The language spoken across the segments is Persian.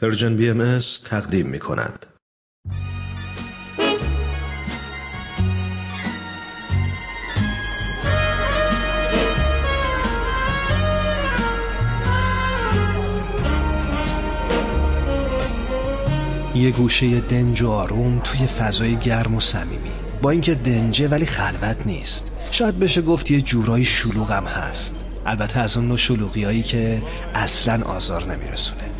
پرژن بی ام تقدیم می کند. یه گوشه دنج و آروم توی فضای گرم و صمیمی. با اینکه دنجه ولی خلوت نیست. شاید بشه گفت یه جورایی شلوغم هست. البته از اون نوع شلوغی هایی که اصلا آزار نمیرسونه.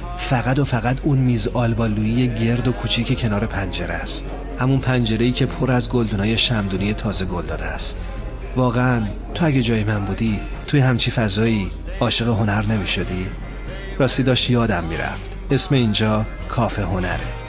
فقط و فقط اون میز آلبالویی گرد و کوچیک کنار پنجره است. همون پنجره که پر از گلدونای شمدونی تازه گل داده است. واقعا تو اگه جای من بودی توی همچی فضایی عاشق هنر نمی شدی؟ راستی داشت یادم می‌رفت. اسم اینجا کافه هنره.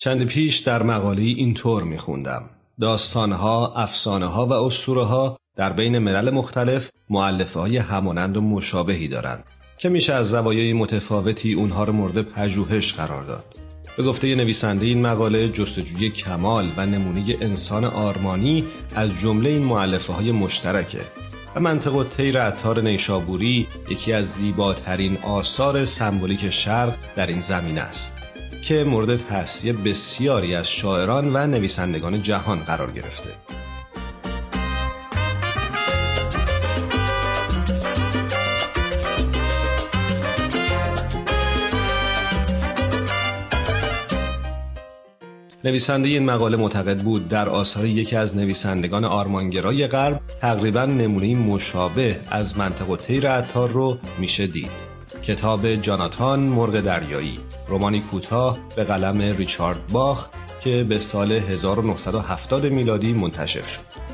چند پیش در مقاله اینطور میخوندم. داستانها، افسانه ها و اسطوره ها در بین ملل مختلف معلفه های همانند و مشابهی دارند که میشه از زوایای متفاوتی اونها رو مورد پژوهش قرار داد. به گفته نویسنده این مقاله جستجوی کمال و نمونه انسان آرمانی از جمله این معلفه های مشترکه. و منطق و تیر عطار نیشابوری یکی از زیباترین آثار سمبولیک شرق در این زمین است. که مورد تحصیل بسیاری از شاعران و نویسندگان جهان قرار گرفته. نویسنده این مقاله معتقد بود در آثار یکی از نویسندگان آرمانگرای غرب تقریبا نمونه مشابه از منطق و تیر عطار رو میشه دید. کتاب جاناتان مرغ دریایی. رومانی کوتاه به قلم ریچارد باخ که به سال 1970 میلادی منتشر شد.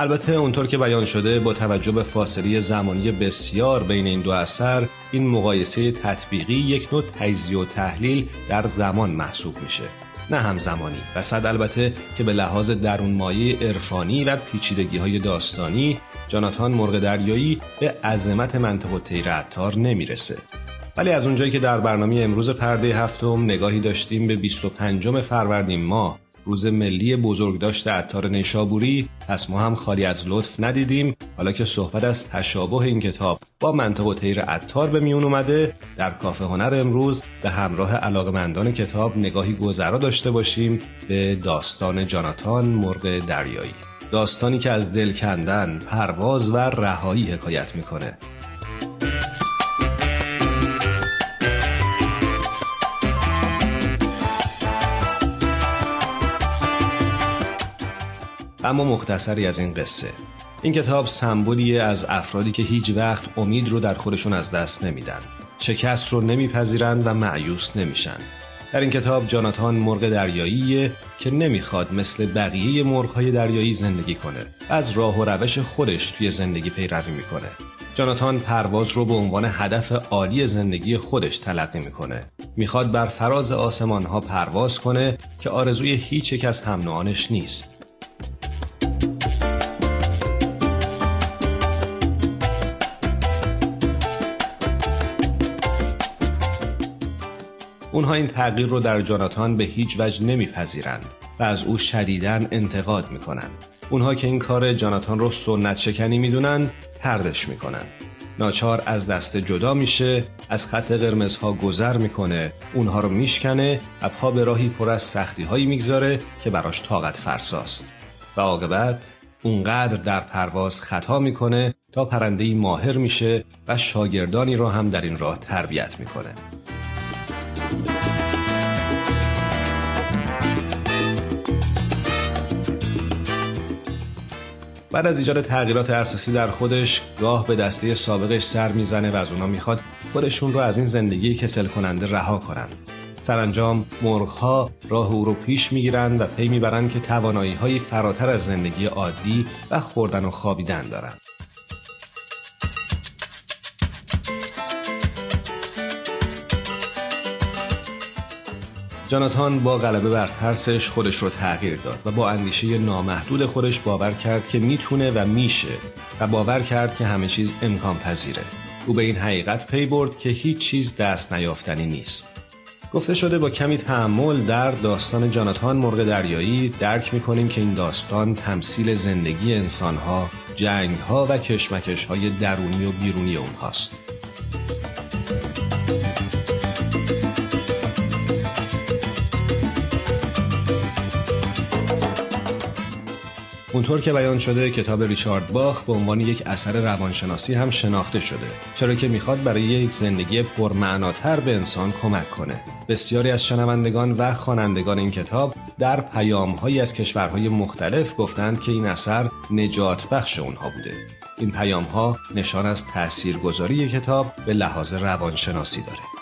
البته اونطور که بیان شده با توجه به فاصله زمانی بسیار بین این دو اثر این مقایسه تطبیقی یک نوع تجزیه و تحلیل در زمان محسوب میشه. نه همزمانی و صد البته که به لحاظ درون مایه عرفانی و پیچیدگی های داستانی جاناتان مرغ دریایی به عظمت منطق و تیر عطار نمی‌رسه. ولی از اونجایی که در برنامه امروز پرده هفتم نگاهی داشتیم به 25 فروردین ماه روز ملی بزرگداشت عطار نیشابوری پس ما هم خالی از لطف ندیدیم. حالا که صحبت از تشابه این کتاب با منطق و تیر عطار به میون اومده در کافه هنر امروز به همراه علاقمندان کتاب نگاهی گذرا داشته باشیم به داستان جاناتان مرغ دریایی. داستانی که از دل کندن، پرواز و رهایی حکایت می‌کنه. اما مختصری از این قصه. این کتاب سمبولی از افرادی که هیچ وقت امید رو در خودشون از دست نمیدن. شکست رو نمیپذیرند و معیوس نمیشن. در این کتاب جاناتان مرغ دریاییه که نمی‌خواد مثل بقیه مرغهای دریایی زندگی کنه از راه و روش خودش توی زندگی پیروی می‌کنه. جاناتان پرواز رو به عنوان هدف عالی زندگی خودش تلقی می‌کنه. می‌خواد بر فراز آسمان ها پرواز کنه که آرزوی هیچ یک از هم نیست. اونها این تغییر رو در جاناتان به هیچ وجه نمیپذیرند و از او شدیدن انتقاد می‌کنند. اونها که این کار جاناتان رو سنت شکنی می‌دونن تردش می‌کنن. ناچار از دست جدا میشه از خط قرمزها گذر می‌کنه اونها رو میشکنه و پا به راهی پر از سختی هایی می‌گذاره که براش طاقت فرساست و عاقبت اونقدر در پرواز خطا می‌کنه تا پرنده ماهر میشه و شاگردانی رو هم در این راه تربیت می‌کنه بعد از ایجاد تغییرات اساسی در خودش گاه به دسته سابقش سر می‌زنه و از اونا می‌خواد خودشون رو از این زندگی کسل کننده رها کنن سرانجام مرغها راه او رو پیش می‌گیرند و پی می‌برند که توانایی های فراتر از زندگی عادی و خوردن و خوابیدن دارند. جاناتان با غلبه بر ترسش خودش رو تغییر داد و با اندیشه نامحدود خودش باور کرد که می‌تونه و میشه و باور کرد که همه چیز امکان پذیره. او به این حقیقت پی برد که هیچ چیز دست نیافتنی نیست. گفته شده با کمی تحمل در داستان جاناتان مرغ دریایی درک می‌کنیم که این داستان تمثیل زندگی انسانها، جنگها و کشمکشهای درونی و بیرونی اونهاست. اونطور که بیان شده کتاب ریچارد باخ به عنوان یک اثر روانشناسی هم شناخته شده چرا که می‌خواد برای یک زندگی پرمعناتر به انسان کمک کنه. بسیاری از شنوندگان و خوانندگان این کتاب در پیامهایی از کشورهای مختلف گفتند که این اثر نجات بخش اونها بوده. این پیام ها نشان از تاثیرگذاری کتاب به لحاظ روانشناسی داره.